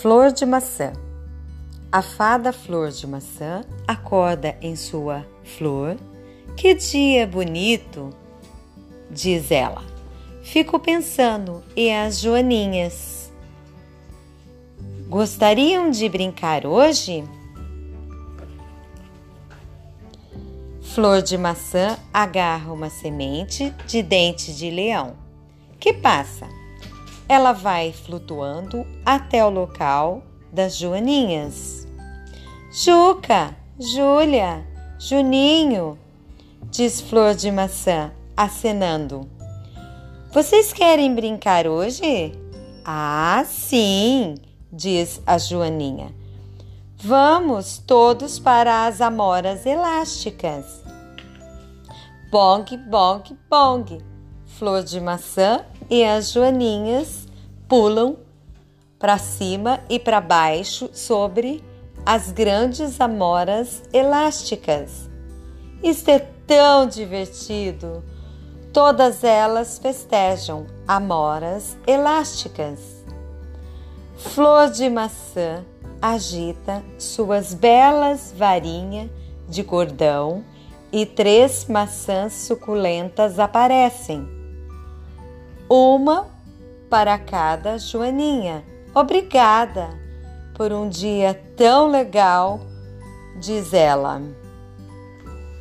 Flor de maçã. A fada flor de maçã acorda em sua flor. Que dia bonito! diz ela. Fico pensando e as joaninhas. Gostariam de brincar hoje? Flor de maçã agarra uma semente de dente de leão. Que passa? Ela vai flutuando até o local das joaninhas. Juca, Júlia, Juninho, diz Flor de Maçã, acenando. Vocês querem brincar hoje? Ah, sim, diz a Joaninha. Vamos todos para as amoras elásticas. Bong, bong, bong. Flor de maçã e as joaninhas pulam para cima e para baixo sobre as grandes amoras elásticas. Isto é tão divertido! Todas elas festejam amoras elásticas. Flor de maçã agita suas belas varinhas de cordão e três maçãs suculentas aparecem. Uma para cada joaninha. Obrigada por um dia tão legal, diz ela.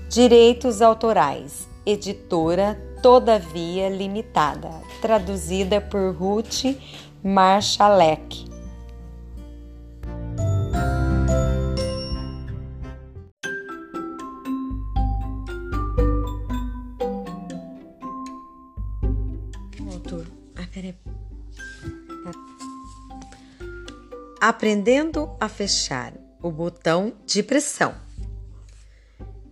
Direitos autorais, editora Todavia Limitada, traduzida por Ruth Marchalek. Aprendendo a fechar o botão de pressão.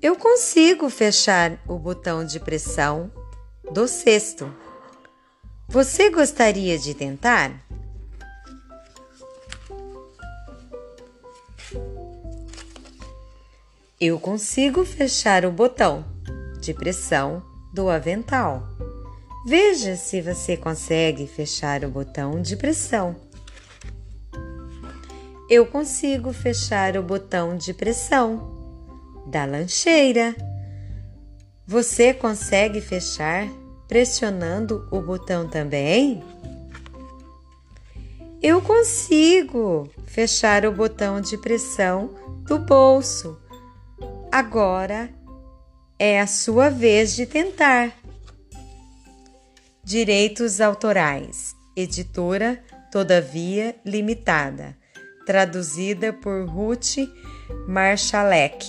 Eu consigo fechar o botão de pressão do cesto. Você gostaria de tentar? Eu consigo fechar o botão de pressão do avental. Veja se você consegue fechar o botão de pressão. Eu consigo fechar o botão de pressão da lancheira. Você consegue fechar pressionando o botão também? Eu consigo fechar o botão de pressão do bolso. Agora é a sua vez de tentar. Direitos Autorais, editora Todavia Limitada, traduzida por Ruth Marchalek